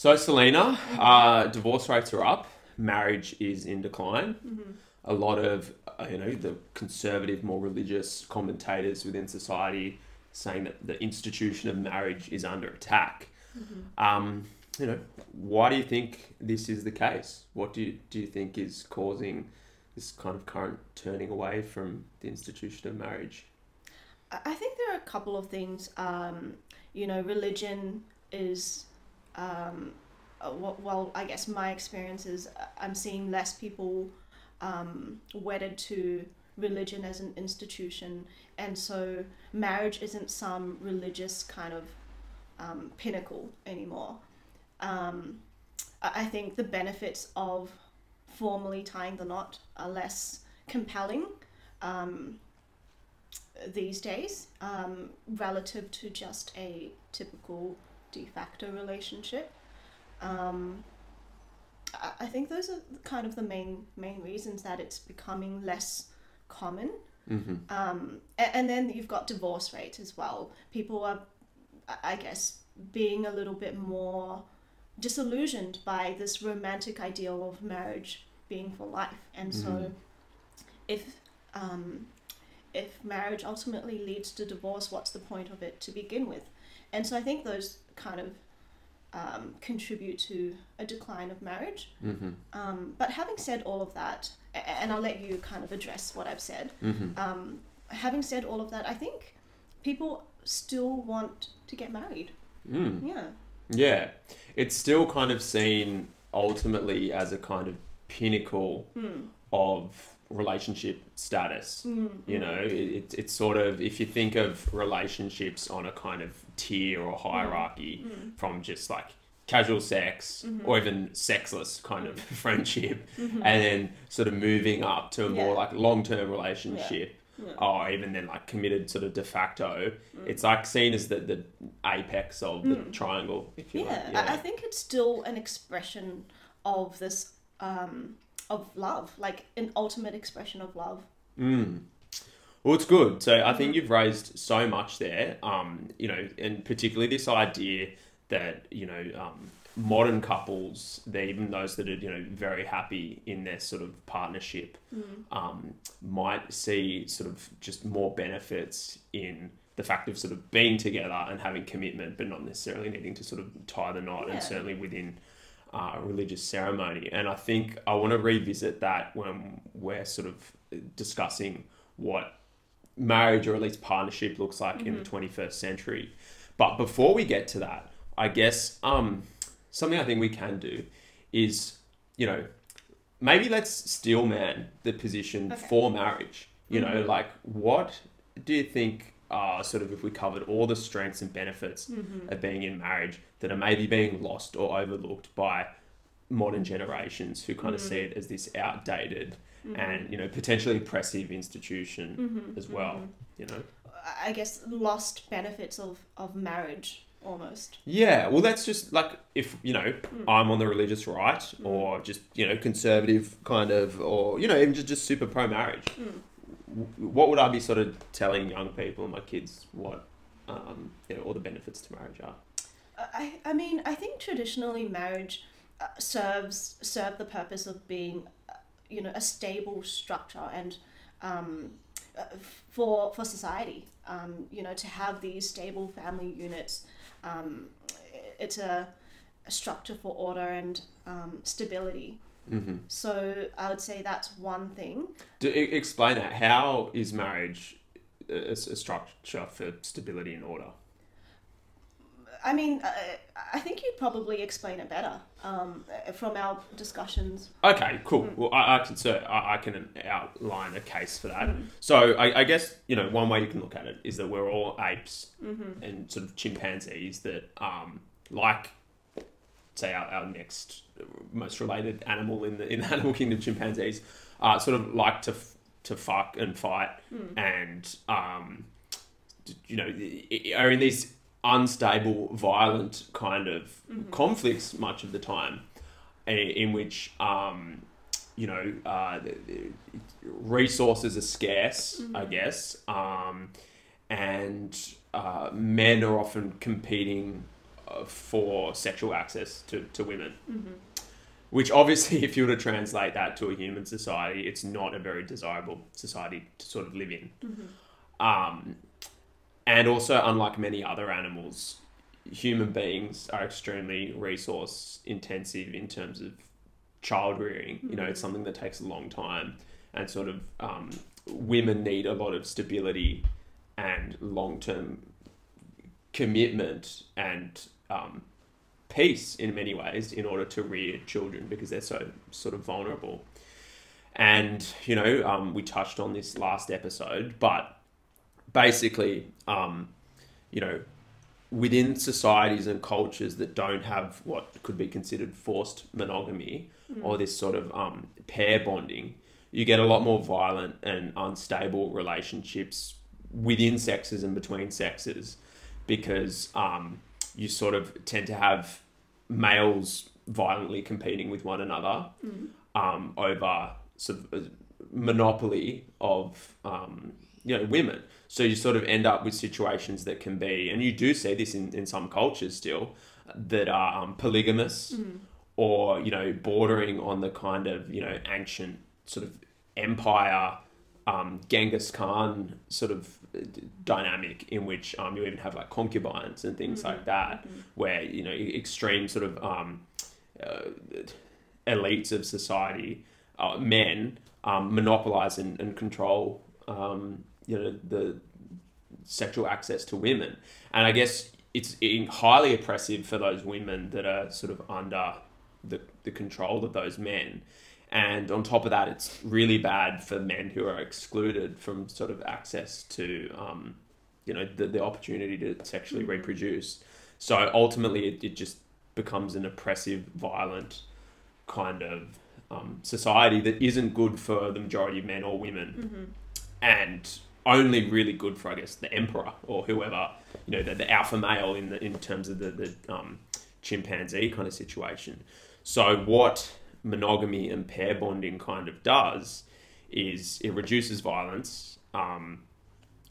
So, Selena, uh, divorce rates are up. Marriage is in decline. A lot of, uh, you know, the conservative, more religious commentators within society saying that the institution of marriage is under attack. Um, you know, why do you think this is the case? What do you, do you think is causing this kind of current turning away from the institution of marriage? I I think there are a couple of things. Um, you know, religion is, um, uh, well, I guess my experience is uh, I'm seeing less people um, wedded to religion as an institution, and so marriage isn't some religious kind of um, pinnacle anymore. Um, I I think the benefits of formally tying the knot are less compelling. Um, these days um, relative to just a typical de facto relationship. Um, I, I think those are kind of the main main reasons that it's becoming less common. Mm-hmm. Um, and, and then you've got divorce rates as well. People are, I- guess, being a little bit more disillusioned by this romantic ideal of marriage being for life. And so, Mhm. if um, if marriage ultimately leads to divorce, what's the point of it to begin with? And so I think those kind of um, contribute to a decline of marriage. Mm-hmm. Um, but having said all of that, and I'll let you kind of address what I've said. Mm-hmm. Um, having said all of that, I think people still want to get married. Mm. Yeah. Yeah, it's still kind of seen ultimately as a kind of pinnacle Mm. of relationship status. Mm. You know, it, it, it's sort of, if you think of relationships on a kind of tier or hierarchy Mm. from just like casual sex Mhm. or even sexless kind of friendship, Mhm. and then sort of moving up to a more like long term relationship. Yeah. Or even then, like committed sort of de facto, Mm. it's like seen as the, the apex of the Mm. triangle, if you Yeah, like. I, I think it's still an expression of this um, of love, like an ultimate expression of love. Mm. Well, it's good. So I Mm-hmm. think you've raised so much there. Um, you know, and particularly this idea that you know um, modern couples, they even those that are you know very happy in their sort of partnership, um, might see sort of just more benefits in the fact of sort of being together and having commitment, but not necessarily needing to sort of tie the knot, Yeah. and certainly within uh, religious ceremony. And I think I want to revisit that when we're sort of discussing what marriage or at least partnership looks like in the 21st century. But before we get to that, I guess um, something I think we can do is, you know, maybe let's steel man the position Okay. for marriage. You know, Mhm. like what do you think are sort of if we covered all the strengths and benefits Mm-hmm. of being in marriage that are maybe being lost or overlooked by modern generations who kind of Mm. see it as this outdated Mm-hmm. and you know potentially oppressive institution Mhm, as well mhm. you know I guess lost benefits of, of marriage almost. yeah well that's just like if you know Mm. i'm on the religious right Mm. or just you know conservative kind of or you know even just, just super pro marriage Mm. what would i be sort of telling young people and my kids what um, you know all the benefits to marriage are I, I mean, I think traditionally marriage serves serve the purpose of being, uh, you know, a stable structure and um, uh, for for society. Um, you know, to have these stable family units, um, it's a, a structure for order and um, stability. mm-hmm. So I would say that's one thing. Do, explain that how is marriage a, a structure for stability and order I mean, uh, I think you'd probably explain it better um, from our discussions. Okay, cool. Mm. Well, I, I can so I, I can outline a case for that. Mm. So I, I guess you know one way you can look at it is that we're all apes Mm-hmm. and sort of chimpanzees that um like say our, our next most related animal in the in the animal kingdom chimpanzees uh, sort of like to f- to fuck and fight Mm. and um you know are in these unstable violent kind of Mhm. conflicts much of the time in, in which um you know uh, resources are scarce i Mhm. guess um and uh, men are often competing uh, for sexual access to, to women. Mm-hmm. Which obviously, if you were to translate that to a human society, it's not a very desirable society to sort of live in. Mm-hmm. Um, and also, unlike many other animals, human beings are extremely resource intensive in terms of child rearing. You know, it's something that takes a long time, and sort of um, women need a lot of stability and long term commitment and um, peace in many ways in order to rear children because they're so sort of vulnerable. And, you know, um, we touched on this last episode, but basically, um, you know, within societies and cultures that don't have what could be considered forced monogamy or this sort of um, pair bonding, you get a lot more violent and unstable relationships within sexes and between sexes because um, you sort of tend to have males violently competing with one another um, over sort of a monopoly of um, you know women. So you sort of end up with situations that can be, and you do see this in, in some cultures still, that are um, polygamous or you know bordering on the kind of you know ancient sort of empire um, Genghis Khan sort of uh, dynamic in which um, you even have like concubines and things like that, where you know extreme sort of um, uh, elites of society, uh, men, um, monopolize and, and control um, you know the sexual access to women, and I guess it's in- highly oppressive for those women that are sort of under the, the control of those men. And on top of that, it's really bad for men who are excluded from sort of access to, um, you know, the, the opportunity to sexually reproduce. So ultimately, it, it just becomes an oppressive, violent kind of um, society that isn't good for the majority of men or women, and only really good for, I guess, the emperor or whoever, you know, the, the alpha male in the in terms of the the um, chimpanzee kind of situation. So what monogamy and pair bonding kind of does is it reduces violence, um,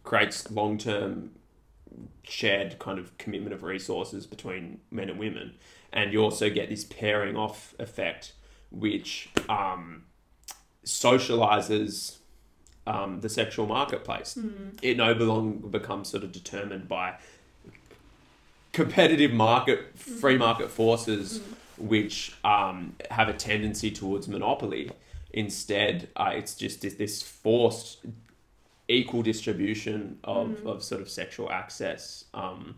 creates long term shared kind of commitment of resources between men and women, and you also get this pairing off effect, which um, socializes um, the sexual marketplace. It no longer becomes sort of determined by competitive market, free market forces, which um, have a tendency towards monopoly. Instead, uh, it's just this, this forced equal distribution of, of sort of sexual access um,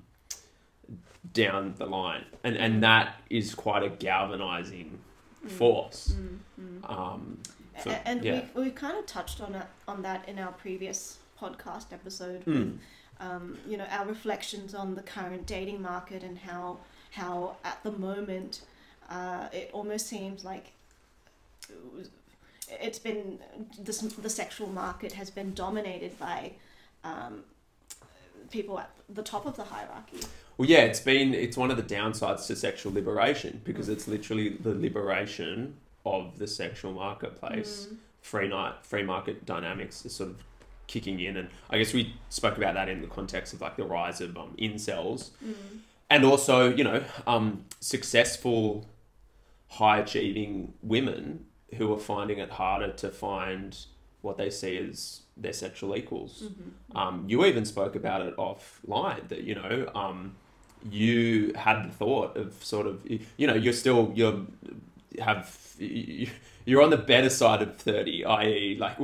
down the line, and and that is quite a galvanizing force. Um, A- and yeah. we, we kind of touched on it on that in our previous podcast episode Mm. with um, you know our reflections on the current dating market and how how at the moment uh, it almost seems like it's been this, the sexual market has been dominated by um, people at the top of the hierarchy. Well, yeah, it's been it's one of the downsides to sexual liberation because it's literally the liberation of the sexual marketplace. Free night, free market dynamics is sort of kicking in, and I guess we spoke about that in the context of like the rise of um, incels, and also you know um, successful, high achieving women who are finding it harder to find what they see as their sexual equals. Um, you even spoke about it offline that you know um, you had the thought of sort of you know you're still you're have you're on the better side of 30 i.e like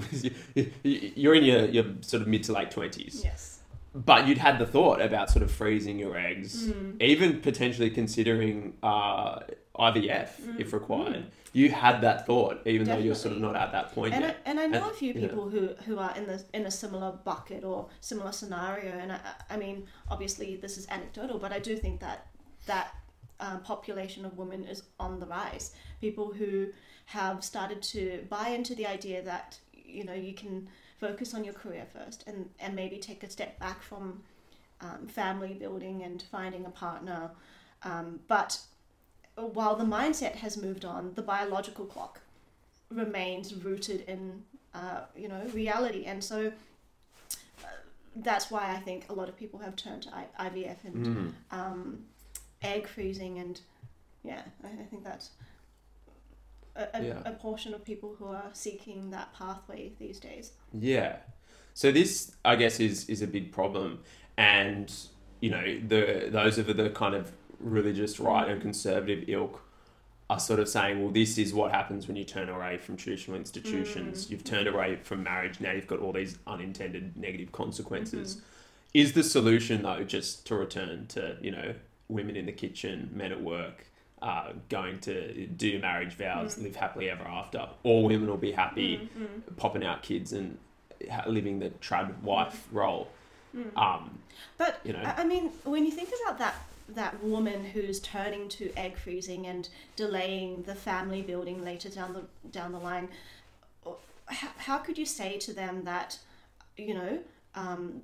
you're in your, your sort of mid to late 20s Yes. but you'd had the thought about sort of freezing your eggs mm. even potentially considering uh, ivf mm. if required. Mm. You had that thought even though you're sort of not at that point And I, yet and I know And- a few people who, who are in the in a similar bucket or similar scenario, and I, I mean, obviously this is anecdotal, but I do think that that uh, population of women is on the rise. People who have started to buy into the idea that you know you can focus on your career first, and and maybe take a step back from um, family building and finding a partner, um, but while the mindset has moved on, the biological clock remains rooted in uh, you know reality, and so uh, that's why I think a lot of people have turned to I- IVF and Mm. um, egg freezing and yeah, I, I think that's a, a, Yeah. a portion of people who are seeking that pathway these days. Yeah. So this, I guess, is is a big problem, and you know, the those of the kind of religious mm. right and conservative ilk are sort of saying, well, this is what happens when you turn away from traditional institutions. Mm. You've turned away from marriage. Now you've got all these unintended negative consequences. Mm-hmm. Is the solution though just to return to you know women in the kitchen, men at work? Uh, going to do marriage vows, live happily ever after. All women will be happy, popping out kids and living the trad wife role. Um, But You know. I, I mean, when you think about that that woman who's turning to egg freezing and delaying the family building later down the down the line, how, how could you say to them that, you know, um,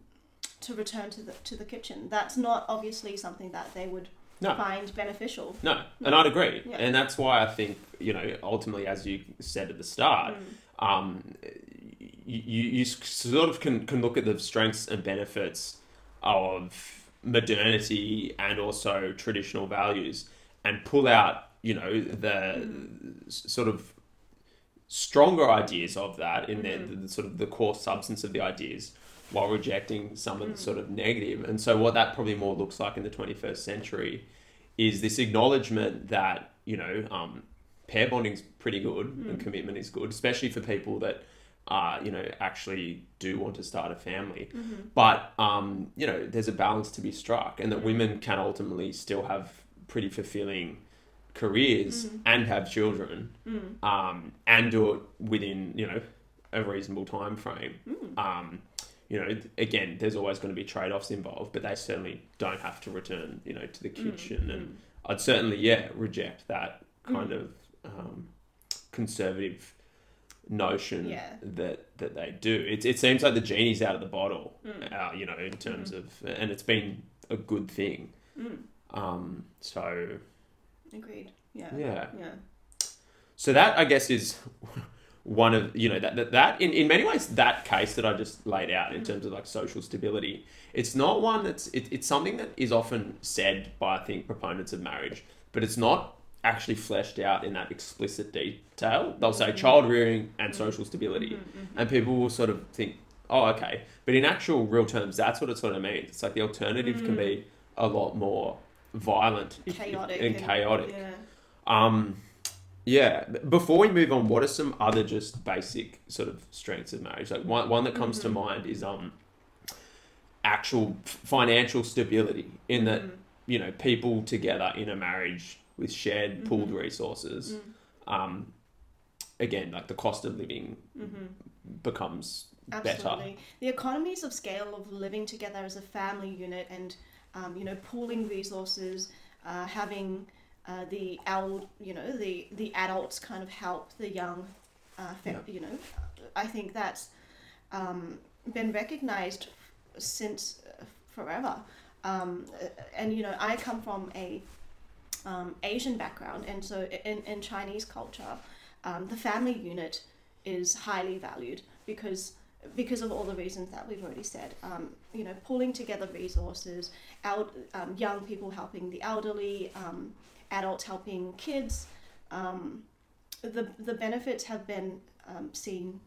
to return to the to the kitchen? That's not obviously something that they would No. find beneficial. no, and I'd agree, Yeah. and that's why I think you know ultimately, as you said at the start, mm. um, you, you sort of can can look at the strengths and benefits of modernity and also traditional values, and pull out you know the mm. s- sort of stronger ideas of that in their mm-hmm. the, the sort of the core substance of the ideas while rejecting some of the sort of negative. and so what that probably more looks like in the 21st century is this acknowledgement that you know um, pair bonding's pretty good and commitment is good especially for people that uh, you know actually do want to start a family. But um, you know there's a balance to be struck and that women can ultimately still have pretty fulfilling careers and have children um, and do it within you know a reasonable time frame. Um, you know, again, there's always going to be trade offs involved, but they certainly don't have to return you know to the kitchen. And I'd certainly yeah reject that kind of um, conservative notion Yeah. that that they do. It it seems like the genie's out of the bottle. Uh, you know, in terms of and it's been a good thing. Um, so Agreed. Yeah. yeah. Yeah. So that I guess is one of you know that that, that in, in many ways that case that I just laid out in mm. terms of like social stability. It's not one that's it, it's something that is often said by I think proponents of marriage, but it's not actually fleshed out in that explicit detail. They'll say mm-hmm. child rearing and mm-hmm. social stability, mm-hmm. and people will sort of think, oh okay, but in actual real terms, that's what it sort of means. It's like the alternative can be mm. a lot more violent Chaotic and chaotic. Yeah. Um, yeah. Before we move on, what are some other just basic sort of strengths of marriage? Like one one that comes to mind is um actual financial stability in that you know people together in a marriage with shared pooled resources. Um, again, like the cost of living becomes better. Absolutely. The economies of scale of living together as a family unit and, um, you know, pooling resources, uh, having uh, the old, you know, the, the adults kind of help the young, uh, fa- you know, I think that's um, been recognized since uh, forever. Um, and, you know, I come from a um, Asian background, and so in, in Chinese culture, um, the family unit is highly valued because because of all the reasons that we've already said. Um, you know, pulling together resources, out um, young people helping the elderly, um, adults helping kids. Um, the the benefits have been um, seen,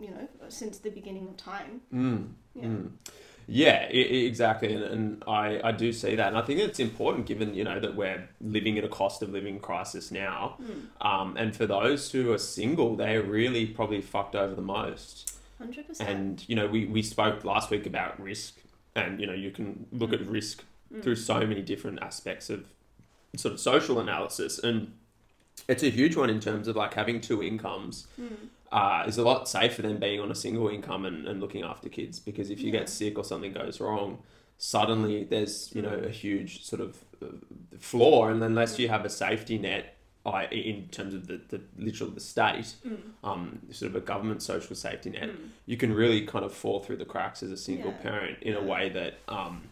you know, since the beginning of time. Mm, Yeah. mm. Yeah, i- i- exactly, and, and I, I do see that, and I think it's important given you know that we're living in a cost of living crisis now, um, and for those who are single, they're really probably fucked over the most. Hundred percent. And you know, we, we spoke last week about risk, and you know, you can look at risk through so many different aspects of sort of social analysis, and it's a huge one in terms of like having two incomes uh, is a lot safer than being on a single income and, and looking after kids because if you Yeah. get sick or something goes wrong, suddenly there's you know a huge sort of uh, flaw, and unless you have a safety net. I, in terms of the, the literal the state, um, sort of a government social safety net, you can really kind of fall through the cracks as a single Yeah. parent in a way that um,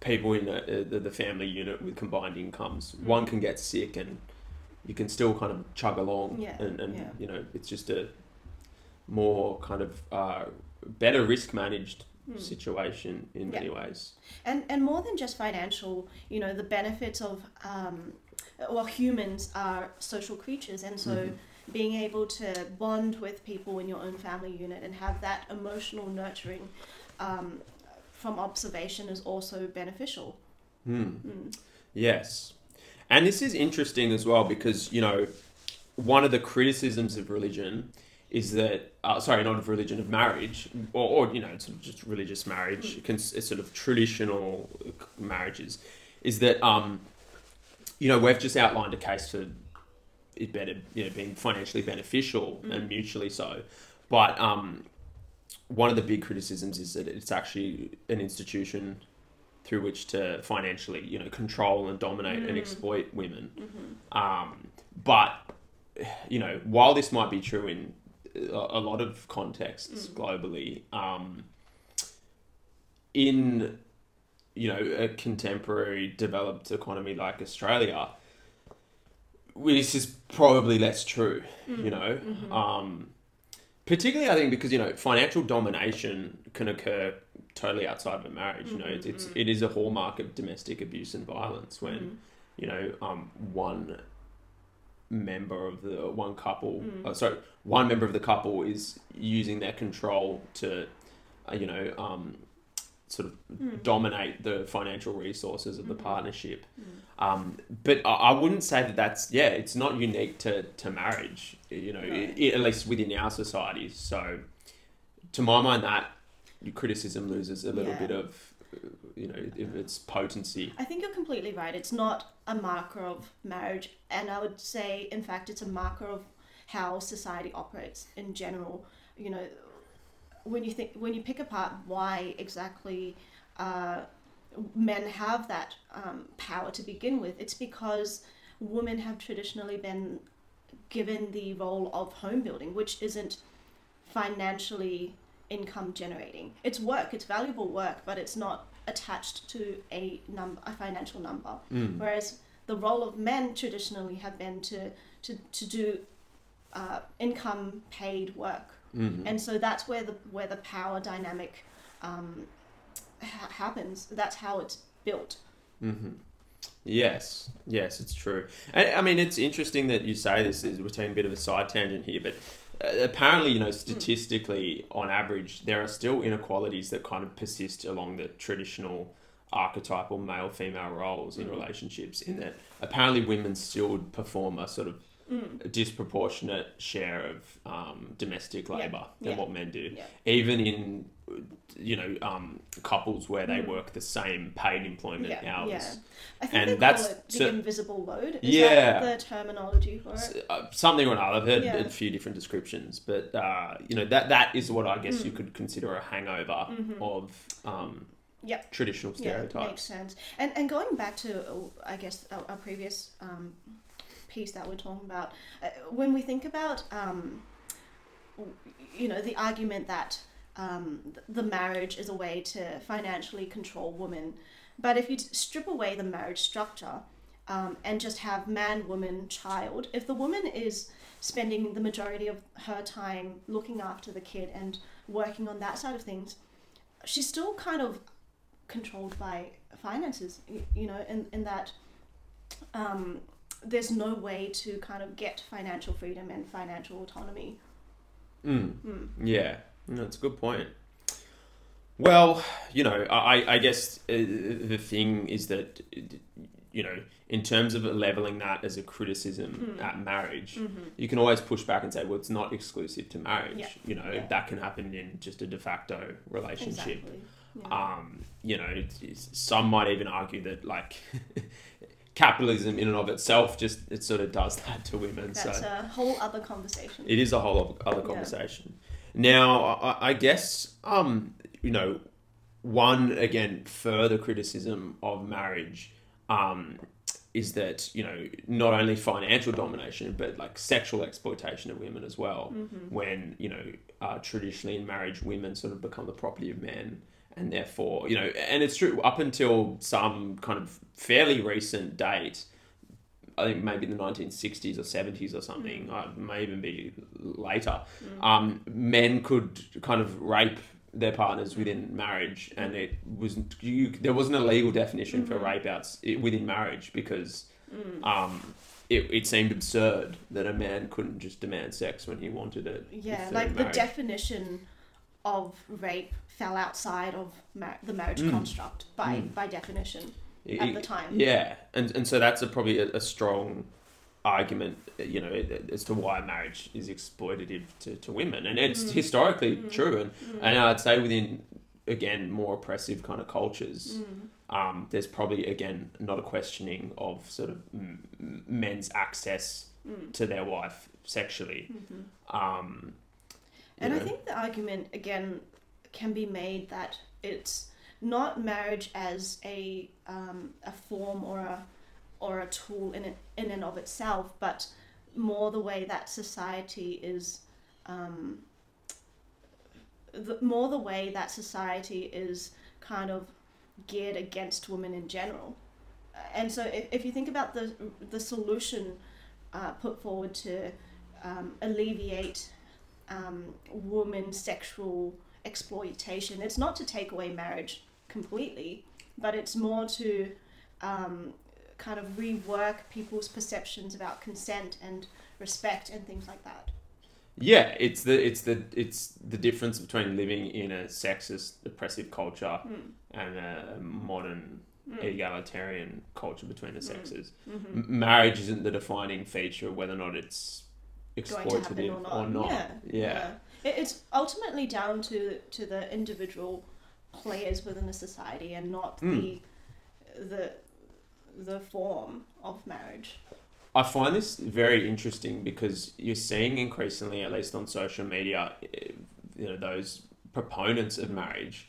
people in the, the, the family unit with combined incomes, one can get sick and you can still kind of chug along, Yeah, and, and yeah. you know it's just a more kind of uh, better risk managed situation in Yeah. many ways. and and more than just financial you know the benefits of um, well humans are social creatures and so Mm-hmm. being able to bond with people in your own family unit and have that emotional nurturing um, from observation is also beneficial Hmm. Mm. Yes. And this is interesting as well because, you know, one of the criticisms of religion is that, uh, sorry, not of religion, of marriage, or, or you know, sort of just religious marriage, cons- sort of traditional marriages, is that, um, you know, we've just outlined a case for it better, you know, being financially beneficial and mutually so. But um, one of the big criticisms is that it's actually an institution through which to financially, you know, control and dominate and exploit women. Um, but you know, while this might be true in a lot of contexts globally, um, in you know a contemporary developed economy like Australia, this is probably less true. You know, um, particularly I think because you know financial domination can occur totally outside of a marriage. You know, it's, it's it is a hallmark of domestic abuse and violence when you know um, one member of the one couple, uh, sorry, one member of the couple is using their control to, uh, you know, um, sort of dominate the financial resources of the partnership. Um, but I, I wouldn't say that that's yeah, it's not unique to to marriage. You know, Right. i- at least within our society. So, to my mind, that criticism loses a little Yeah. bit of, uh, you know, its potency. I think you're completely right. It's not a marker of marriage, and I would say, in fact, it's a marker of how society operates in general. You know, when you think when you pick apart why exactly uh, men have that um, power to begin with, it's because women have traditionally been given the role of home building, which isn't financially income generating. It's work, it's valuable work, but it's not attached to a number, a financial number. Mm. Whereas the role of men traditionally have been to to, to do uh, income paid work, Mhm. and so that's where the where the power dynamic um, ha- happens. That's how it's built. hmm Yes, yes, it's true. And I mean, it's interesting that you say this. Is we're taking a bit of a side tangent here, but uh, apparently, you know, statistically, on average, there are still inequalities that kind of persist along the traditional archetypal male-female roles in relationships. In that, apparently, women still perform a sort of a disproportionate share of um, domestic Yeah, labor than yeah, what men do Yeah. even in you know um, couples where they work the same paid employment Mm. Yeah, hours. yeah. I think And that's call it the so- invisible load. Is Yeah. that the terminology for it? uh, something or another. I've heard Yeah. a few different descriptions, but uh, you know that that is what I guess you Mm. could consider a hangover of um, Mm-hmm. Yep. traditional Yeah, makes stereotypes. sense. And and going back to uh, I guess our, our previous um, piece that we're talking about, uh, when we think about um, you know the argument that um, the marriage is a way to financially control women, but if you strip away the marriage structure um, and just have man, woman, child, if the woman is spending the majority of her time looking after the kid and working on that side of things, she's still kind of controlled by finances, you know, in, in that um, there's no way to kind of get financial freedom and financial autonomy. Mm. Mm. Yeah, that's a good point. Well, you know, I, I guess uh, the thing is that, you know, in terms of leveling that as a criticism Mm. at marriage, Mm-hmm. you can always push back and say, well, it's not exclusive to marriage. Yeah. You know, Yeah. that can happen in just a de facto relationship. Exactly. Yeah. Um, you know, some might even argue that, like, capitalism in and of itself just it sort of does that to women. That's so a whole other conversation. it is a whole other Yeah. conversation. Now, I, I guess, um, you know, one again further criticism of marriage um, is that you know not only financial domination but like sexual exploitation of women as well. Mm-hmm. When you know uh, traditionally in marriage, women sort of become the property of men. And therefore, you know, and it's true up until some kind of fairly recent date, I think maybe the 1960s or 70s or something, uh, may even be later, um, men could kind of rape their partners within marriage, and it was you. There wasn't a legal definition for Mhm. rape outs within marriage because Mm. um, it, it seemed absurd that a man couldn't just demand sex when he wanted it. Yeah, like the definition of rape fell outside of mar- the marriage Mm. construct by Mm. by definition It- at the time. Yeah, and and so that's a, probably a, a strong argument, you know, as to why marriage is exploitative to, to women, and it's Mm. historically Mm. true, and Mm. and I'd say within again more oppressive kind of cultures, Mm. um, there's probably again not a questioning of sort of m- men's access to their wife sexually. Mhm. Um, And I think the argument again can be made that it's not marriage as a um, a form or a or a tool in it, in and of itself, but more the way that society is um, the, more the way that society is kind of geared against women in general. Uh, And so, if, if you think about the the solution uh, put forward to um, alleviate um, women's sexual exploitation, it's not to take away marriage completely, but it's more to um, kind of rework people's perceptions about consent and respect and things like that. Yeah, it's the it's the it's the difference between living in a sexist, oppressive culture Mm. and a modern Mm. egalitarian culture between the Mm. sexes. Mhm. M- marriage isn't the defining feature of whether or not it's Going to happen exploitative or not. Yeah. Yeah. It, it's ultimately down to to the individual players within the society and not Mm. the the the form of marriage. I find this very interesting because you're seeing increasingly, at least on social media, eh, you know, those proponents of marriage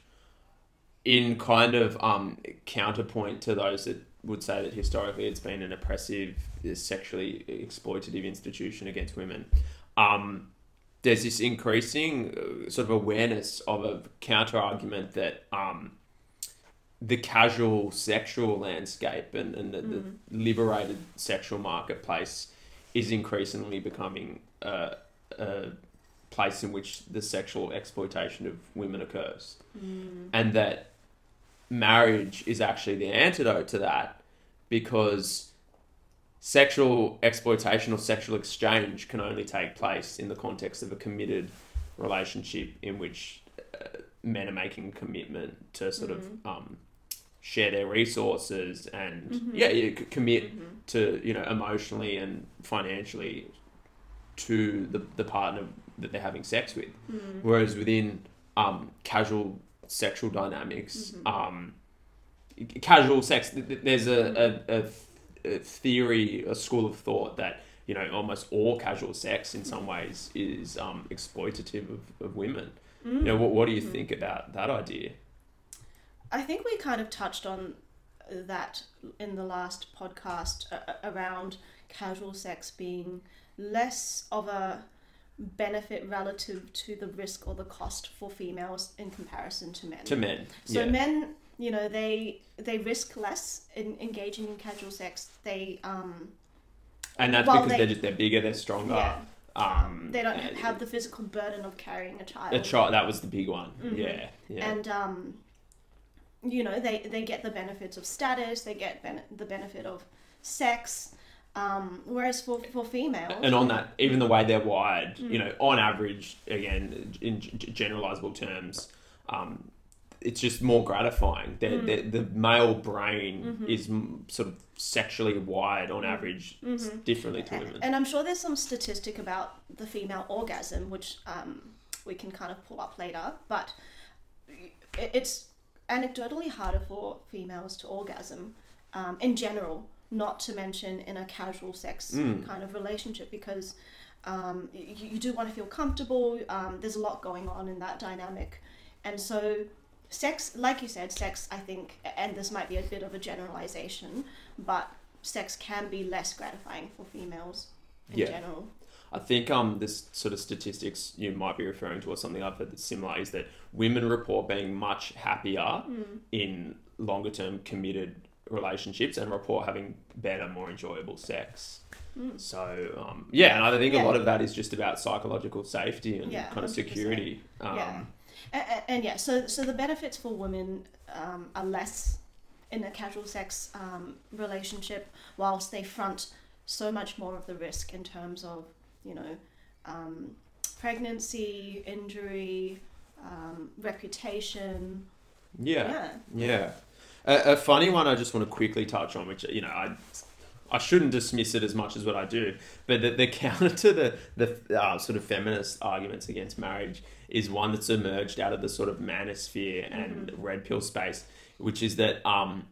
in kind of um, counterpoint to those that would say that historically it's been an oppressive, sexually exploitative institution against women. Um, there's this increasing uh, sort of awareness of a counter argument that um, the casual sexual landscape and, and the, the liberated sexual marketplace is increasingly becoming a, a place in which the sexual exploitation of women occurs. And that marriage is actually the antidote to that because sexual exploitation or sexual exchange can only take place in the context of a committed relationship in which uh, men are making commitment to sort of um, share their resources and Mhm. yeah, you commit Mhm. to you know emotionally and financially to the, the partner that they're having sex with Mm. whereas within um, casual sexual dynamics Mhm. um, casual sex th- th- there's a, a, a, a theory a school of thought that you know almost all casual sex in some ways is um, exploitative of, of women you know what, what do you Mhm. think about that idea I think we kind of touched on that in the last podcast uh, around casual sex being less of a benefit relative to the risk or the cost for females in comparison to men. to men So yeah men, you know, they they risk less in engaging in casual sex. They um and that's well, because they- are just they're bigger they're stronger yeah, um, they don't have the physical burden of carrying a child. A child, that was the big one. Mhm. Yeah, yeah. and um, you know they they get the benefits of status they get ben- the benefit of sex um, whereas for for females And on that, even the way they're wired, Mm. you know, on average, again, in g- generalizable terms, um, it's just more gratifying. They're, Mm. they're- the male brain Mhm. is m- sort of sexually wired on average Mhm. differently to women. and i'm sure there's some statistic about the female orgasm which um, we can kind of pull up later but it's anecdotally harder for females to orgasm um, in general not to mention in a casual sex Mm. kind of relationship because um, you, you do want to feel comfortable um, there's a lot going on in that dynamic and so sex like you said sex i think and this might be a bit of a generalization but sex can be less gratifying for females in Yeah. general I think um this sort of statistics you might be referring to or something I've heard that's similar is that women report being much happier Mm. in longer term committed relationships and report having better, more enjoyable sex. Mm. So um, yeah, and I think Yeah. a lot of that is just about psychological safety and Yeah, kind of 100%. security. Um, Yeah. and, and yeah, so so the benefits for women um, are less in a casual sex um, relationship, whilst they front so much more of the risk in terms of you know um, pregnancy, injury, um, reputation. Yeah. Yeah. Yeah. A, a funny one I just want to quickly touch on, which, you know, I. I shouldn't dismiss it as much as what I do, but the, the counter to the the uh, sort of feminist arguments against marriage is one that's emerged out of the sort of manosphere and red pill space, which is that um,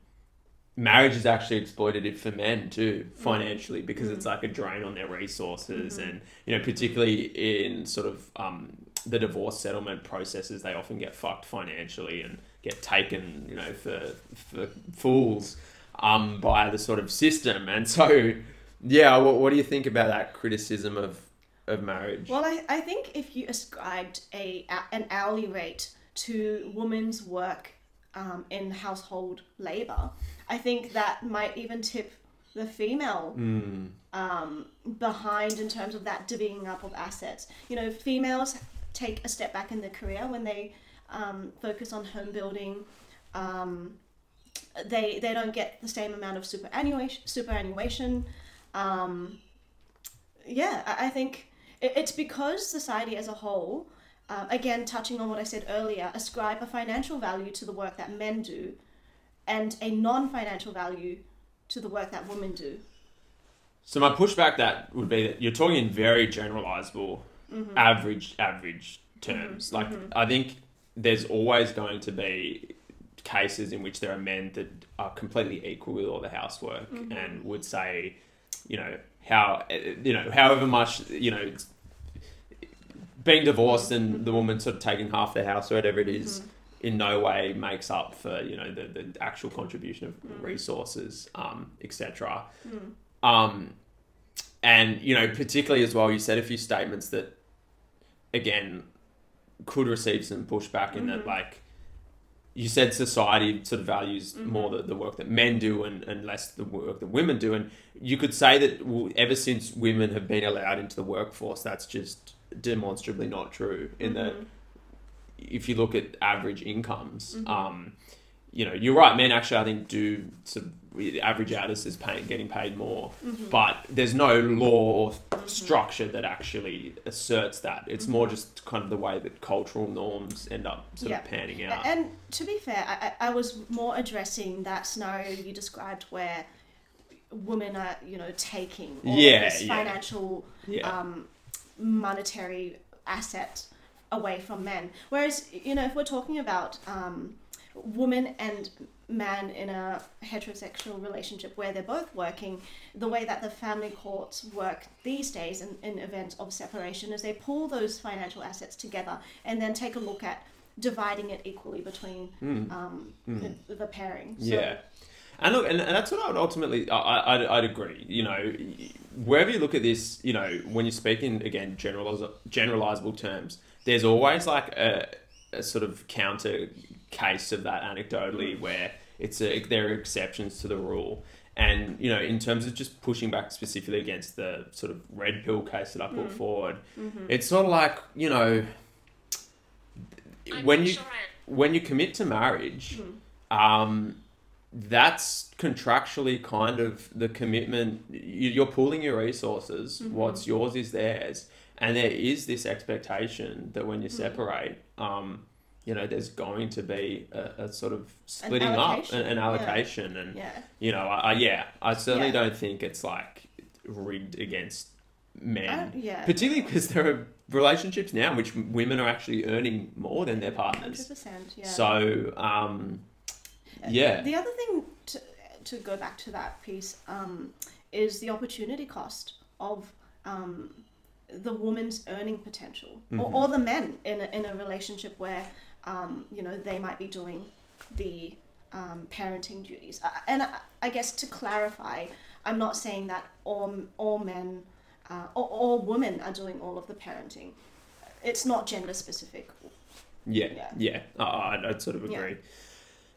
marriage is actually exploitative for men too financially because it's like a drain on their resources and you know particularly in sort of um, the divorce settlement processes they often get fucked financially and get taken you know for for fools um, by the sort of system and so yeah what, what do you think about that criticism of of marriage Well, I, I think if you ascribed a an hourly rate to women's work um, in household labor, I think that might even tip the female Mm. um, behind in terms of that divvying up of assets. You know, females take a step back in their career when they um, focus on home building. Um, they they don't get the same amount of superannuation. Superannuation. Um, yeah, I, I think it, it's because society as a whole, uh, again touching on what I said earlier, ascribe a financial value to the work that men do, and a non-financial value to the work that women do. So my pushback that would be that you're talking in very generalizable, average average terms. Like I think there's always going to be cases in which there are men that are completely equal with all the housework mm-hmm. and would say, you know, how you know, however much you know, being divorced and mm-hmm. the woman sort of taking half the house or whatever it is mm-hmm. in no way makes up for you know the, the actual contribution of resources um, etc um, and you know particularly as well you said a few statements that again could receive some pushback in that mm-hmm. like you said society sort of values mm-hmm. more the, the work that men do and, and less the work that women do. And you could say that ever since women have been allowed into the workforce that's just demonstrably not true in that mm-hmm. if you look at average incomes um, you know you're right men actually i think do sort of average artist is paying getting paid more but there's no law or structure that actually asserts that it's more just kind of the way that cultural norms end up sort Yeah. of panning out And to be fair, I, I was more addressing that scenario you described where women are, you know, taking all Yeah, this yeah. financial, um, monetary asset away from men. Whereas, you know, if we're talking about um, woman and man in a heterosexual relationship where they're both working, the way that the family courts work these days in, in events of separation is they pull those financial assets together and then take a look at dividing it equally between um, the, the pairing. So. Yeah. And look, and, and that's what I would ultimately, I, I, I'd, I'd agree. You know, wherever you look at this, you know, when you speak in, again, generaliz- generalizable terms, there's always like a, a sort of counter case of that anecdotally mm. where it's a, there are exceptions to the rule. And, you know, in terms of just pushing back specifically against the sort of red pill case that I put mm. forward, mm-hmm. it's sort of like, you know, I'm when you sure I- when you commit to marriage, mm-hmm. um, that's contractually kind of the commitment. You- You're pooling your resources. Mm-hmm. What's yours is theirs, and there is this expectation that when you separate, um, you know, there's going to be a, a sort of splitting up, allocation, an, an yeah. allocation, and Yeah. you know, I, I yeah, I certainly Yeah. don't think it's like rigged against men, I- yeah. particularly because there are relationships now in which women are actually earning more than their partners. 100%. Yeah. So, um, yeah, The other thing to, to go back to that piece um, is the opportunity cost of um, the woman's earning potential, or, or the men in a, in a relationship where um, you know they might be doing the um, parenting duties. Uh, and I, I guess to clarify, I'm not saying that all all men uh, or all women are doing all of the parenting. It's not gender specific. yeah, Yeah. yeah. Uh, I'd, I'd sort of Yeah. agree.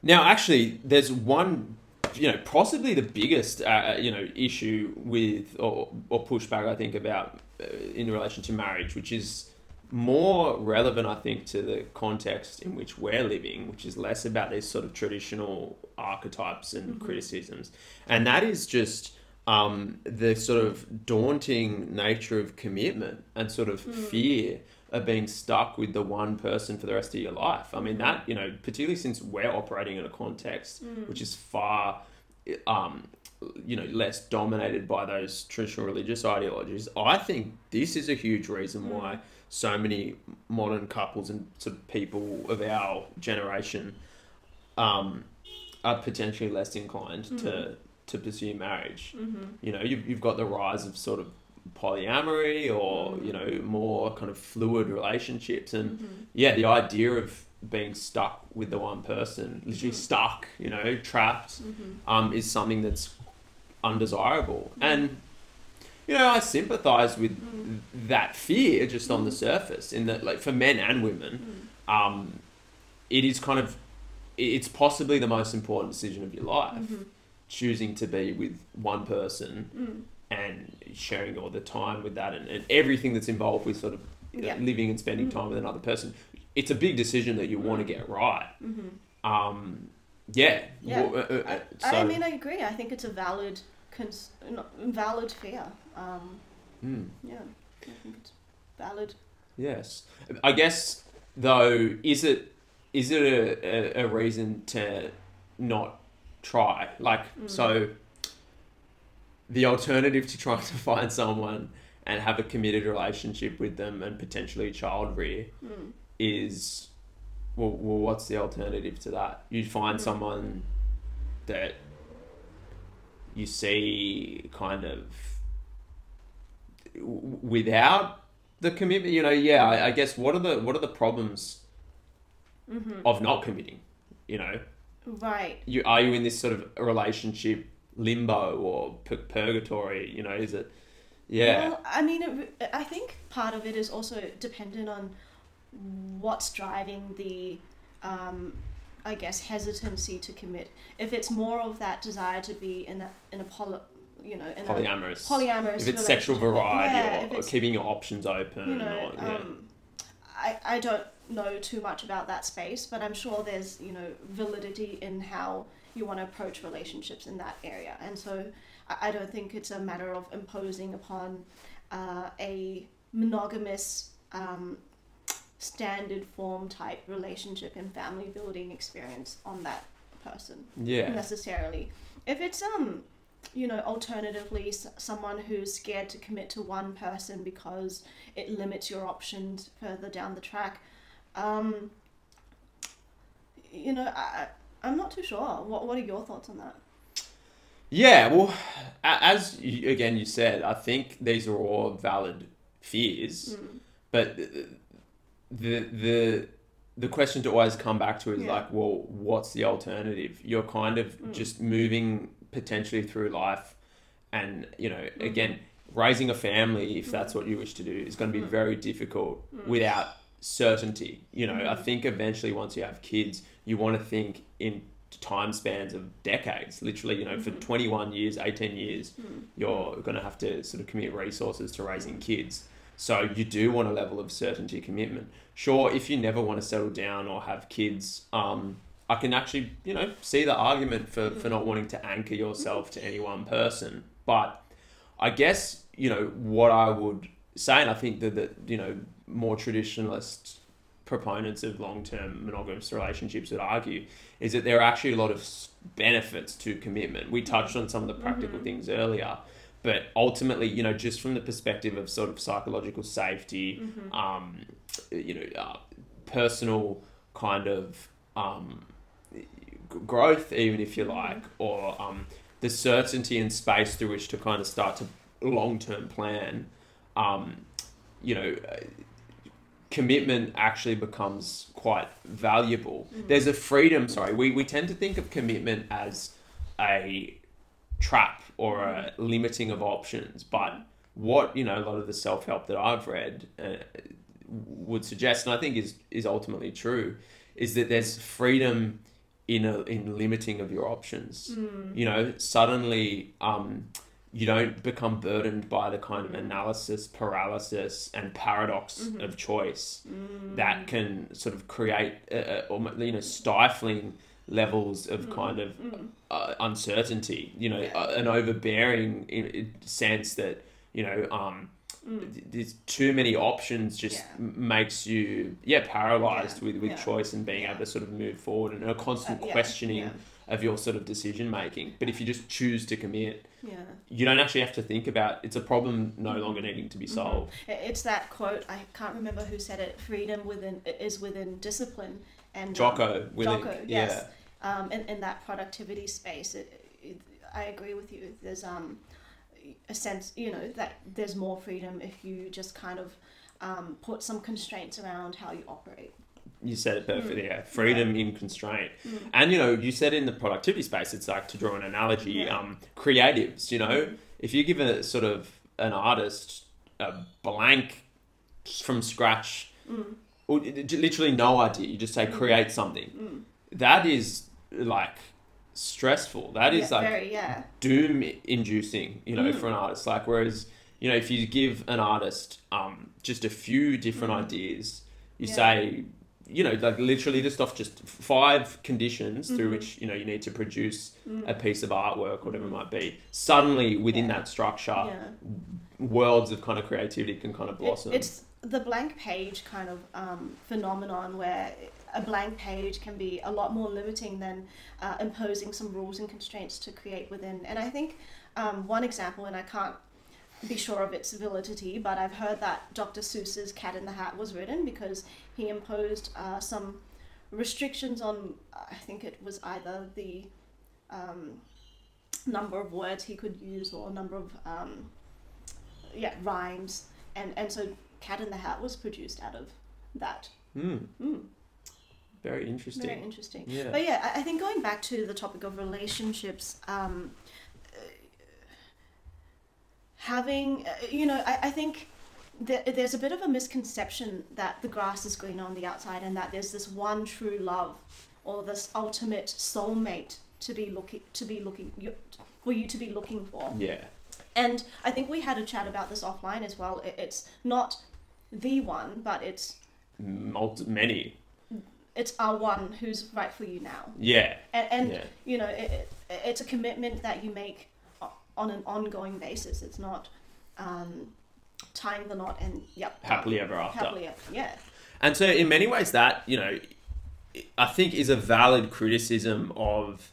Now, actually, there's one, you know, possibly the biggest, uh, you know, issue with or, or pushback I think about uh, in relation to marriage, which is more relevant, I think, to the context in which we're living, which is less about these sort of traditional archetypes and Mm-hmm. criticisms. And that is just um, the sort of daunting nature of commitment and sort of Mm. fear of being stuck with the one person for the rest of your life. I mean, that, you know, particularly since we're operating in a context Mm. which is far. Um, you know, less dominated by those traditional religious ideologies. I think this is a huge reason Mm. why so many modern couples and sort of people of our generation um, are potentially less inclined to to pursue marriage. Mm-hmm. You know, you've, you've got the rise of sort of polyamory or Mm. you know more kind of fluid relationships and Mm-hmm. yeah the idea of being stuck with the one person literally Mhm. stuck you know trapped Mm-hmm. um, is something that's undesirable. And, you know, I sympathize with Mm. that fear just on the Mm. surface, in that, like, for men and women, Mm. um, it is kind of, it's possibly the most important decision of your life, Mhm. choosing to be with one person Mm. and sharing all the time with that and, and everything that's involved with sort of you know, living and spending Mm. time with another person. It's a big decision that you want to get right. Mm-hmm. Um, yeah. Yeah. Well, uh, uh, I, so, I mean, I agree. I think it's a valid, cons- valid fear. Um, mm. yeah, I think it's valid. Yes, I guess though, is it is it a, a, a reason to not try? Like, Mm. so the alternative to trying to find someone and have a committed relationship with them and potentially child rear Mm. is well, well, what's the alternative to that? You find Mm. someone that you see kind of without the commitment. You know, yeah. I, I guess what are the what are the problems Mm-hmm. of not committing? You know, Right. you are you in this sort of relationship limbo or pur- purgatory? You know, is it? Yeah. Well, I mean, it, I think part of it is also dependent on what's driving the, um, I guess, hesitancy to commit. If it's more of that desire to be in a in a poly, you know, polyamorous. polyamorous. if it's sexual variety Yeah, or, or keeping your options open you know, or yeah. um, I, I don't know too much about that space, but I'm sure there's, you know, validity in how you want to approach relationships in that area. And so I, I don't think it's a matter of imposing upon uh, a monogamous, um, standard form type relationship and family building experience on that person yeah. necessarily. If it's um, you know, alternatively, someone who's scared to commit to one person because it limits your options further down the track, um, you know, I, I'm not too sure. What What are your thoughts on that? Yeah, well, as you, again you said, I think these are all valid fears, Mm. but the the the question to always come back to is Yeah. like, well, what's the alternative? You're kind of Mm. just moving potentially through life, and you know, Mm-hmm. again, raising a family, if that's what you wish to do, is going to be Mm. very difficult without certainty. You know, I Mm. think eventually once you have kids, you want to think in time spans of decades. Literally, you know, for Mhm. 21 years, 18 years, Mm. you're going to have to sort of commit resources to raising kids. So you do want a level of certainty commitment. Sure, if you never want to settle down or have kids, um, I can actually, you know, see the argument for, for not wanting to anchor yourself to any one person. But I guess, you know, what I would say, and I think that, that you know, more traditionalist proponents of long-term monogamous relationships would argue is that there are actually a lot of benefits to commitment. We touched on some of the practical Mhm. things earlier, but ultimately, you know, just from the perspective of sort of psychological safety, Mhm. um, you know, uh, personal kind of um, growth, even if you Mhm. like, or um, the certainty and space through which to kind of start to long-term plan. Um, you know, uh, commitment actually becomes quite valuable. Mm. There's a freedom. Sorry, we we tend to think of commitment as a trap or a limiting of options, but what you know a lot of the self help that I've read uh, would suggest, and I think is is ultimately true, is that there's freedom in a in limiting of your options. Mm. You know, suddenly um, you don't become burdened by the kind of analysis paralysis and paradox Mm-hmm. of choice Mm. that can sort of create uh, uh, you know stifling levels of kind of uh, uncertainty you know Mm. Yeah. uh, an overbearing in, in sense that you know um th- there's too many options just Mm. Yeah. makes you yeah paralyzed Yeah. with, with Yeah. choice and being able to sort of move forward and a constant Uh, questioning of your sort of decision making but if you just choose to commit Yeah. you don't actually have to think about it's a problem no Mm-hmm. longer needing to be solved I- It's that quote. I can't remember who said it. Freedom within is within discipline. And um, Jocko Willink, Jocko, yes. Um, in, in that productivity space, it, it, I agree with you. There's um, a sense, you know, that there's more freedom if you just kind of um, put some constraints around how you operate. You said it perfectly, Mm. yeah. Freedom in constraint. And, you know, you said in the productivity space, it's like to draw an analogy, Yeah. Mm. um, creatives, you know, if you give a sort of an artist a blank from scratch, Mm. or literally no idea, you just say create something, that is like stressful. That is yeah, like very, yeah. doom inducing, you know, Mm. for an artist. Like whereas, you know, if you give an artist um, just a few different Mm. ideas, you Yeah. say, you know, like literally just off just five conditions through Mhm. which, you know, you need to produce Mm. a piece of artwork, whatever it might be. Suddenly within that structure, worlds of kind of creativity can kind of It- blossom. it's the blank page kind of um, phenomenon where a blank page can be a lot more limiting than uh, imposing some rules and constraints to create within. And I think um, one example, and I can't be sure of its validity, but I've heard that Dr. Seuss's Cat in the Hat was written because he imposed uh, some restrictions on, I think it was either the um, number of words he could use or number of um, yeah rhymes and and so cat in the hat was produced out of that Mm, mm, very interesting. very interesting Yeah. but yeah I, think going back to the topic of relationships um, having uh, you know i, I think there, there's a bit of a misconception that the grass is green on the outside and that there's this one true love or this ultimate soulmate to be looking to be looking for you to be looking for yeah. And I think we had a chat about this offline as well. It's not the one, but it's Multi- many. it's our one who's right for you now. Yeah. And, and yeah. you know, it, it, it's a commitment that you make on an ongoing basis. It's not um, tying the knot and yep, Happily ever after. happily ever. Yeah. And so, in many ways, that you know, I think is a valid criticism of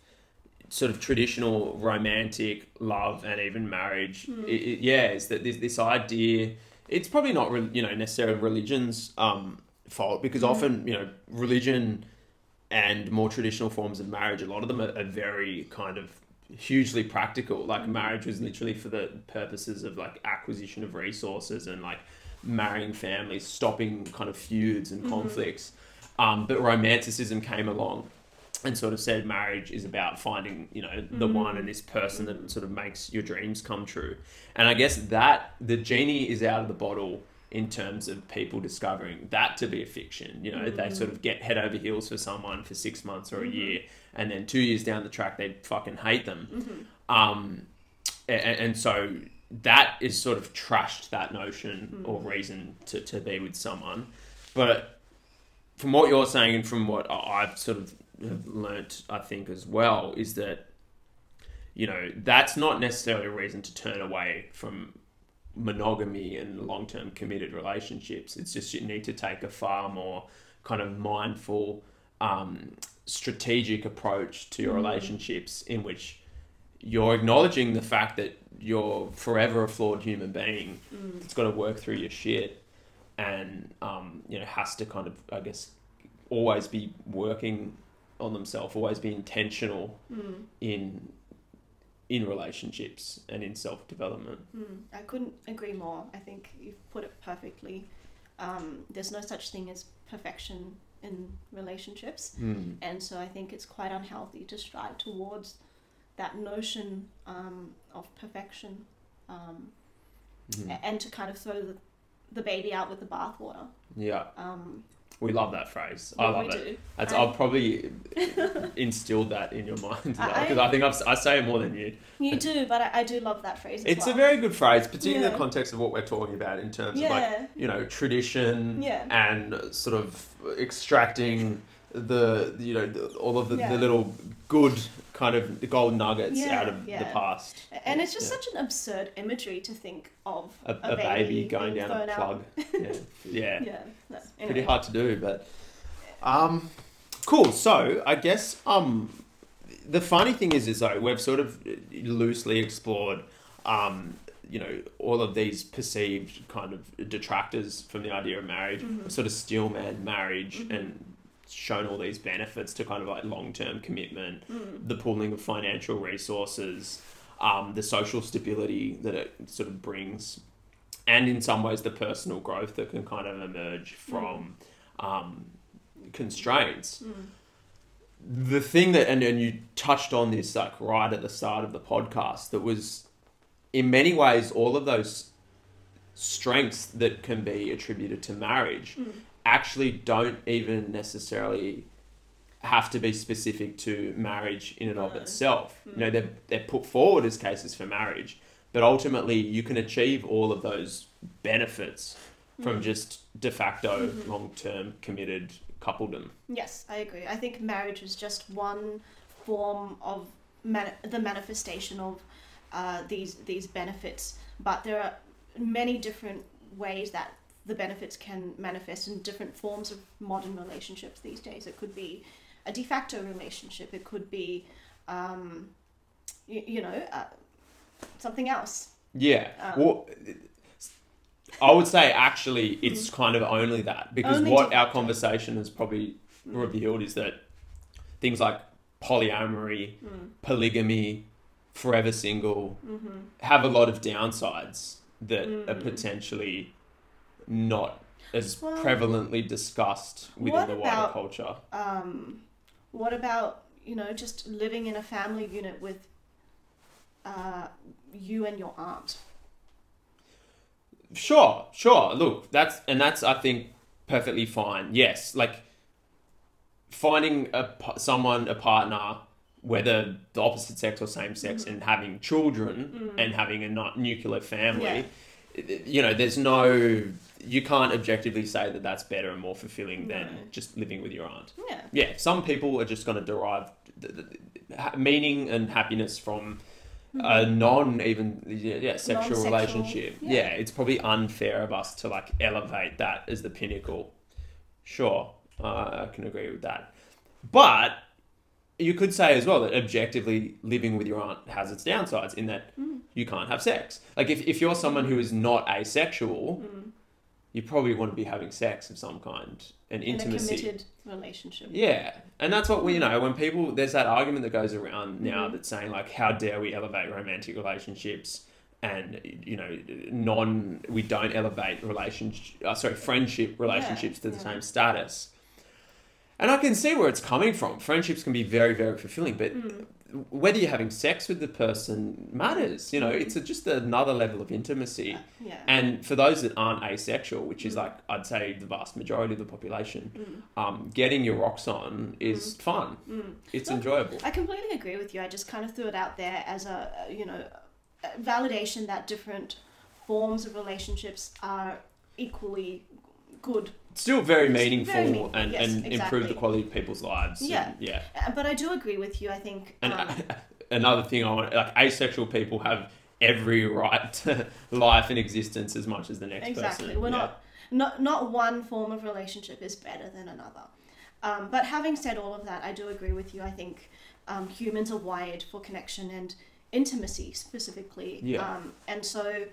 sort of traditional romantic love and even marriage. It, it- yeah, is that this this idea? It's probably not re- you know necessarily religion's um, fault because often you know religion and more traditional forms of marriage, a lot of them are, are very kind of hugely practical. Like marriage was literally for the purposes of like acquisition of resources and like marrying families, stopping kind of feuds and conflicts. Um, but romanticism came along and sort of said marriage is about finding, you know, the mm-hmm. one and this person that sort of makes your dreams come true. And I guess that the genie is out of the bottle in terms of people discovering that to be a fiction. You know, they mm-hmm. sort of get head over heels for someone for six months or a mm-hmm. year, and then two years down the track, they fucking hate them. Um, and, and so that is sort of trashed that notion or reason to, to be with someone. But from what you're saying and from what I- I've sort of have learnt, I think as well, is that you know that's not necessarily a reason to turn away from monogamy and long-term committed relationships. It's just you need to take a far more kind of mindful, um, strategic approach to your relationships in which you're acknowledging the fact that you're forever a flawed human being. It's got to work through your shit, and um, you know has to kind of, I guess, always be working on themselves, always be intentional in in relationships and in self development. Mm, I couldn't agree more. I think you've put it perfectly. Um, there's no such thing as perfection in relationships. Mm. And so I think it's quite unhealthy to strive towards that notion um, of perfection um, a- and to kind of throw the, the baby out with the bathwater. Yeah, Um, We love that phrase. I love it. do. That's, I- I'll probably instilled that in your mind because I- I, think I've, I say it more than you. You do, but I, I do love that phrase. As It's well. a very good phrase, particularly in the context of what we're talking about in terms of like you know tradition Yeah. and sort of extracting the you know the, all of the, Yeah. the little good kind of the gold nuggets Yeah, out of the past. and it's just Yeah. such an absurd imagery to think of A, a, baby, going down a plug. yeah. yeah. Yeah, no, pretty hard to do, but um, cool. So I guess um, the funny thing is, is though we've sort of loosely explored um, you know, all of these perceived kind of detractors from the idea of marriage, Mhm. sort of steelman marriage, Mhm. and shown all these benefits to kind of like long term commitment, Mm. the pooling of financial resources, um, the social stability that it sort of brings, and in some ways the personal growth that can kind of emerge from um, constraints. Mm. The thing that, and, and you touched on this like right at the start of the podcast, that was in many ways all of those strengths that can be attributed to marriage Mm. Actually don't even necessarily have to be specific to marriage in and of itself. You know, Mm. they're, they're put forward as cases for marriage, but ultimately you can achieve all of those benefits from Mm. just de facto Mhm. long term committed coupledom. Yes, I agree. I think marriage is just one form of man- the manifestation of uh, these these benefits, but there are many different ways that the benefits can manifest in different forms of modern relationships these days. It could be a de facto relationship. It could be, um, you, you know, uh, something else. Yeah. Um, well, I would say actually it's kind of only that because Only what our conversation has probably Mm. revealed is that things like polyamory, Mm. polygamy, forever single Mm-hmm. have a lot of downsides that are Mm. potentially not as Well, prevalently discussed within the wider about- culture. um, what about you know just living in a family unit with uh, you and your aunt Sure, sure. Look, that's and that's I think perfectly fine. Yes, like finding a someone a partner, whether the opposite sex or same sex, Mhm. and having children Mm. and having a not nuclear family. Yeah. You know, there's no. You can't objectively say that that's better and more fulfilling No. than just living with your aunt. yeah Yeah, some people are just going to derive th- th- th- ha- meaning and happiness from a non even yeah, yeah sexual Non-sexual, relationship. yeah. Yeah. it's probably unfair of us to like elevate that as the pinnacle. Sure, uh, I can agree with that, but you could say as well that objectively living with your aunt has its downsides in that Mm. you can't have sex. Like if, if you're someone who is not asexual, Mm. you probably want to be having sex of some kind and in a intimacy. committed relationship Yeah, and that's what we you know when people there's that argument that goes around now Mhm. that's saying like how dare we elevate romantic relationships and you know non we don't elevate relationship uh, sorry friendship relationships to the yeah. same status. And I can see where it's coming from. Friendships can be very very fulfilling, but Mm. whether you're having sex with the person matters. You know, Mm. it's a, just another level of intimacy. yeah And for those that aren't asexual, which is Mm. like I'd say the vast majority of the population, Mm. um, getting your rocks on is fun. Mm. It's Look, enjoyable. I completely agree with you. I just kind of threw it out there as a, a, you know, a validation that different forms of relationships are equally good. Still very meaningful, very and, yes, and improve the quality of people's lives. and- Yeah. yeah. Uh, But I do agree with you. I think. And Um, another thing I want, like asexual people have every right to life and existence as much as the next exactly. person. We're Yeah. not not not one form of relationship is better than another. Um, but having said all of that, I do agree with you. I think um, humans are wired for connection and intimacy specifically. Yeah. Um, and so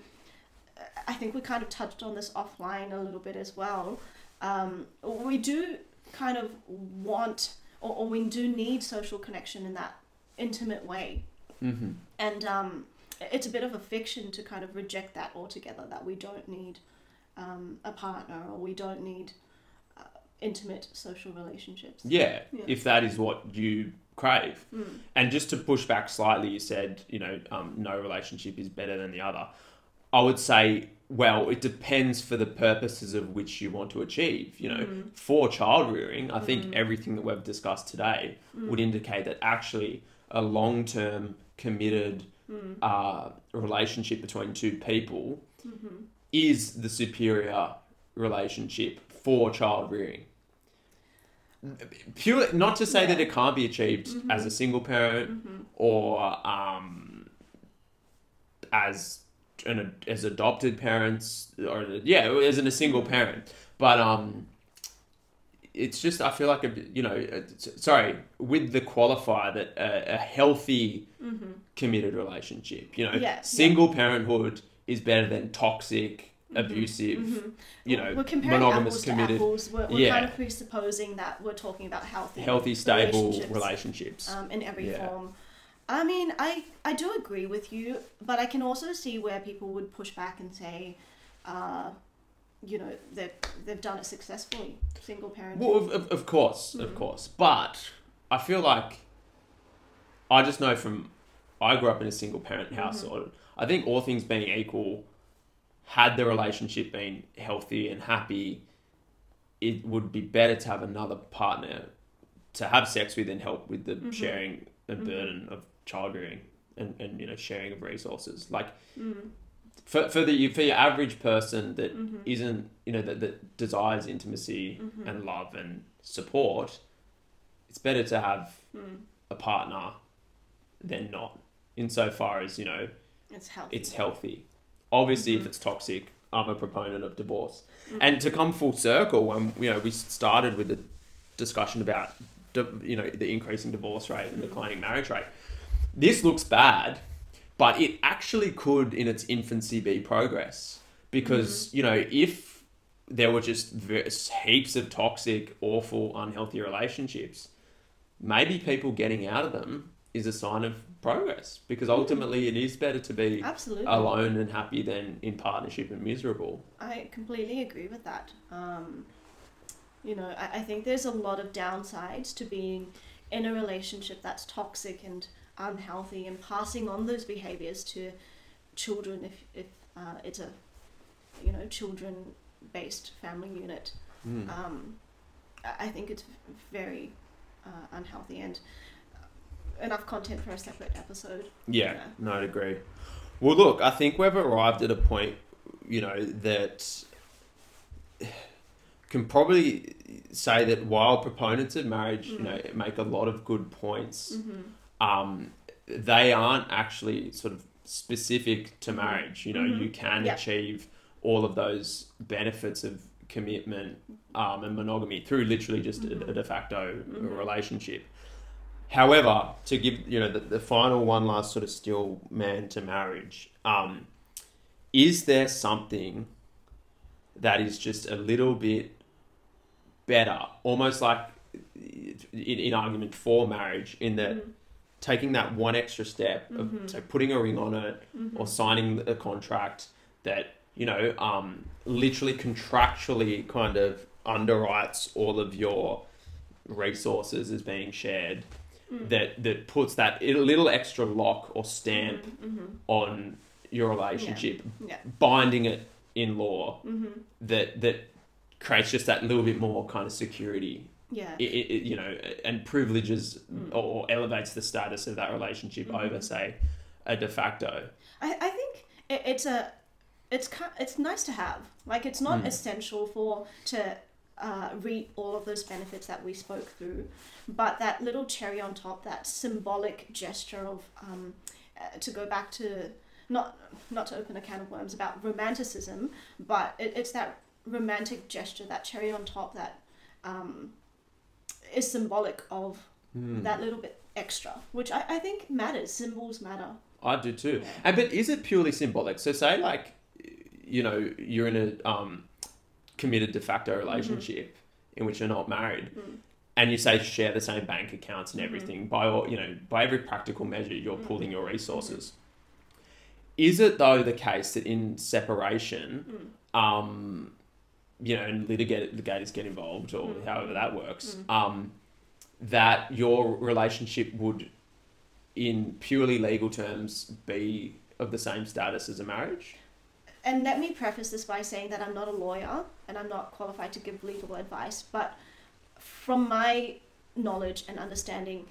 uh, I think we kind of touched on this offline a little bit as well. Um, we do kind of want, or, or we do need social connection in that intimate way. Mm-hmm. And um, it's a bit of a fiction to kind of reject that altogether that we don't need um, a partner or we don't need uh, intimate social relationships. Yeah, Yeah. if that is what you crave. Mm. And just to push back slightly, you said, you know, um, no relationship is better than the other. I would say well, it depends for the purposes of which you want to achieve. You know, Mm. for child rearing, I think Mm. everything that we've discussed today Mm. would indicate that actually a long term committed Mm. uh, relationship between two people Mhm. is the superior relationship for child rearing. Pure, not to say that it can't be achieved as a single parent or um, as an as adopted parents or yeah as in a single parent but um it's just I feel like a, you know sorry with the qualifier that a, a healthy Mhm. committed relationship you know Yeah, single parenthood is better than toxic Mhm. abusive Mhm. you know we're comparing monogamous apples committed to apples. We're, we're Yeah. kind of presupposing that we're talking about healthy, healthy stable relationships, relationships um, in every Yeah. form. I mean, I I do agree with you, but I can also see where people would push back and say, uh, you know, that they've done it successfully, single parent. Well, of, of, of course, of Mhm. course. But I feel like I just know from I grew up in a single parent Mhm. household. I think all things being equal, had the relationship been healthy and happy, it would be better to have another partner to have sex with and help with the Mhm. sharing and Mhm. burden of child rearing and, and you know sharing of resources. Like Mm, for for the for your average person that mhm, isn't you know that, that desires intimacy Mhm. and love and support it's better to have mm. a partner than not insofar as you know It's healthy. it's healthy obviously Mhm. if it's toxic i'm a proponent of divorce Mhm. and to come full circle when you know we started with the discussion about you know the increasing divorce rate and Mhm. declining marriage rate this looks bad but it actually could in its infancy be progress because Mm-hmm. you know if there were just heaps of toxic awful unhealthy relationships maybe people getting out of them is a sign of progress because ultimately it is better to be Absolutely. alone and happy than in partnership and miserable I completely agree with that. Um, you know, I, I think there's a lot of downsides to being in a relationship that's toxic and unhealthy and passing on those behaviors to children if, if uh, it's a, you know, children based family unit. Mm. Um, I think it's very uh, unhealthy and uh, enough content for a separate episode. Yeah, Yeah. no, I'd agree. Well, look, I think we've arrived at a point, you know, that can probably say that while proponents of marriage, you Mm. know, make a lot of good points, Mm-hmm. Um, they aren't actually sort of specific to Mhm. marriage. You know, Mhm. you can Yeah. achieve all of those benefits of commitment um, and monogamy through literally just a, Mhm. a de facto Mhm. relationship. However, to give you know the, the final one last sort of steelman to marriage, um, is there something that is just a little bit better, almost like in, in argument for marriage, in that Mm-hmm. Taking that one extra step of Mhm. so putting a ring on it Mm-hmm. or signing a contract that you know um, literally contractually kind of underwrites all of your resources as being shared Mm. that that puts that a little extra lock or stamp Mm-hmm. on your relationship Yeah. binding it in law Mm-hmm. that that creates just that little bit more kind of security Yeah. it, it, you know and privileges Mm. or, elevates the status of that relationship Mhm. over say a de facto I, I think it, it's a it's it's nice to have like it's not Mm. essential for to uh, reap all of those benefits that we spoke through but that little cherry on top that symbolic gesture of um, uh, to go back to not not to open a can of worms about romanticism but it, it's that romantic gesture that cherry on top that um, is symbolic of Hmm. that little bit extra which I, I think matters symbols matter I do too. Yeah. And but is it purely symbolic? So say like, you know, you're in a um, committed de facto relationship in which you're not married, Mm. and you say share the same bank accounts and Mhm. everything. By all, you know, by every practical measure, you're Mm. pooling your resources. Is it though the case that in separation, Mm. um, you know, and litigate litigators get involved or Mm. however that works, Mm. um, that your relationship would, in purely legal terms, be of the same status as a marriage? and let me preface this by saying that I'm not a lawyer and I'm not qualified to give legal advice, but from my knowledge and understanding,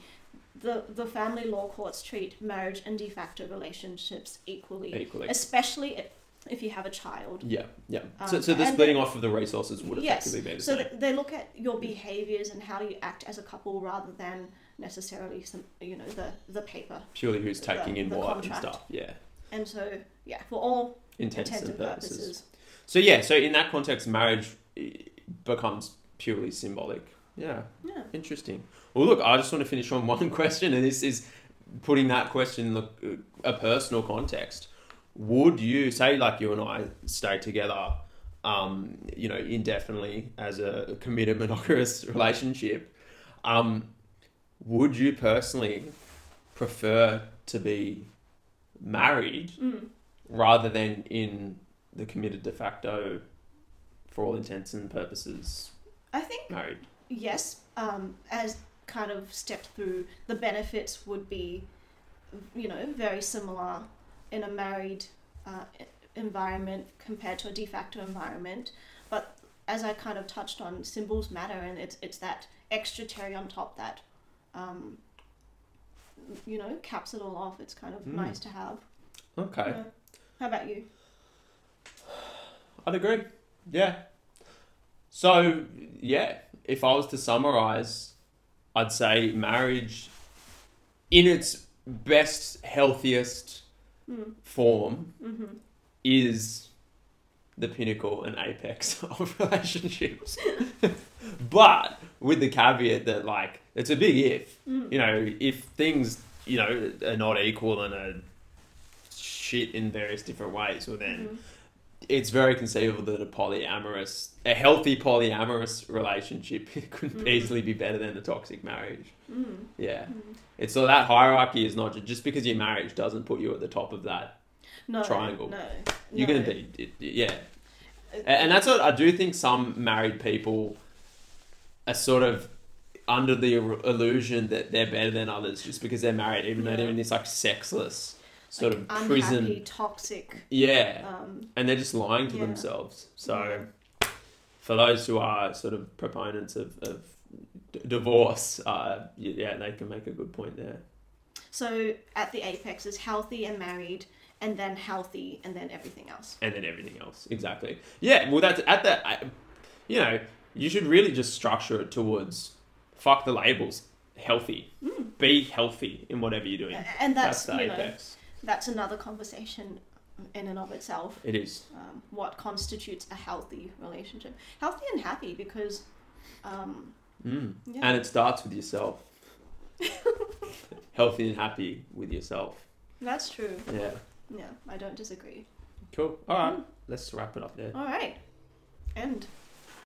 the, the family law courts treat marriage and de facto relationships equally, Equally. especially if, you have a child. Yeah, yeah. so, Um, so the splitting off of the resources would Yes, effectively be the So same. they look at your behaviors and how you act as a couple rather than necessarily some, you know, the, the paper. Purely who's the- taking in the what and stuff. Yeah. And so, yeah, for all Intents intents and purposes. purposes. So yeah, so in that context, marriage eh, becomes purely symbolic. Yeah, Yeah. interesting. Well, look, I just want to finish on one question, and this is putting that question in a personal context. Would you say, like you and I, stay together, um, you know, indefinitely as a committed monogamous relationship? Um, would you personally prefer to be married Mm. rather than in the committed de facto, for all intents and purposes, I think married. yes, um, as kind of stepped through, the benefits would be, you know, very similar in a married uh, environment compared to a de facto environment. But as I kind of touched on, symbols matter, and it's it's that extra cherry on top that, um, you know, caps it all off. It's kind of Mm. nice to have. Okay, Yeah. How about you? I'd agree. Yeah. So yeah, if I was to summarize, I'd say marriage, in its best, healthiest Mm. form, Mm-hmm. is the pinnacle and apex of relationships. but with the caveat that like it's a big if. Mm. You know, if things, you know, are not equal and are shit in various different ways, well then Mhm. It's very conceivable that a polyamorous a healthy polyamorous relationship could Mm. easily be better than a toxic marriage. Mm. Yeah. Mm. It's so that hierarchy is not ju- just because your marriage doesn't put you at the top of that No. Triangle. No. you're no. going to be it, yeah Uh, And that's what I do think some married people are sort of under the illusion that they're better than others just because they're married, even though Yeah. they're in this like sexless sort like, of prison. unhappy, toxic. Yeah. Um, And they're just lying to Yeah. themselves. So, for those who are sort of proponents of, of d- divorce, uh, yeah, they can make a good point there. so at the apex is healthy and married, and then healthy, and then everything else. and then everything else. Exactly. Yeah. Well, that's at that. You know, you should really just structure it towards fuck the labels. Healthy. Be healthy in whatever you're doing. And that's, that's the you know apex. That's another conversation in and of itself. It is. Um, what constitutes a healthy relationship? Healthy and happy because, um, Mm. yeah, And it starts with yourself. healthy and happy with yourself. that's true. Yeah. Yeah, I don't disagree. Cool. All right. Let's wrap it up there. All right, end.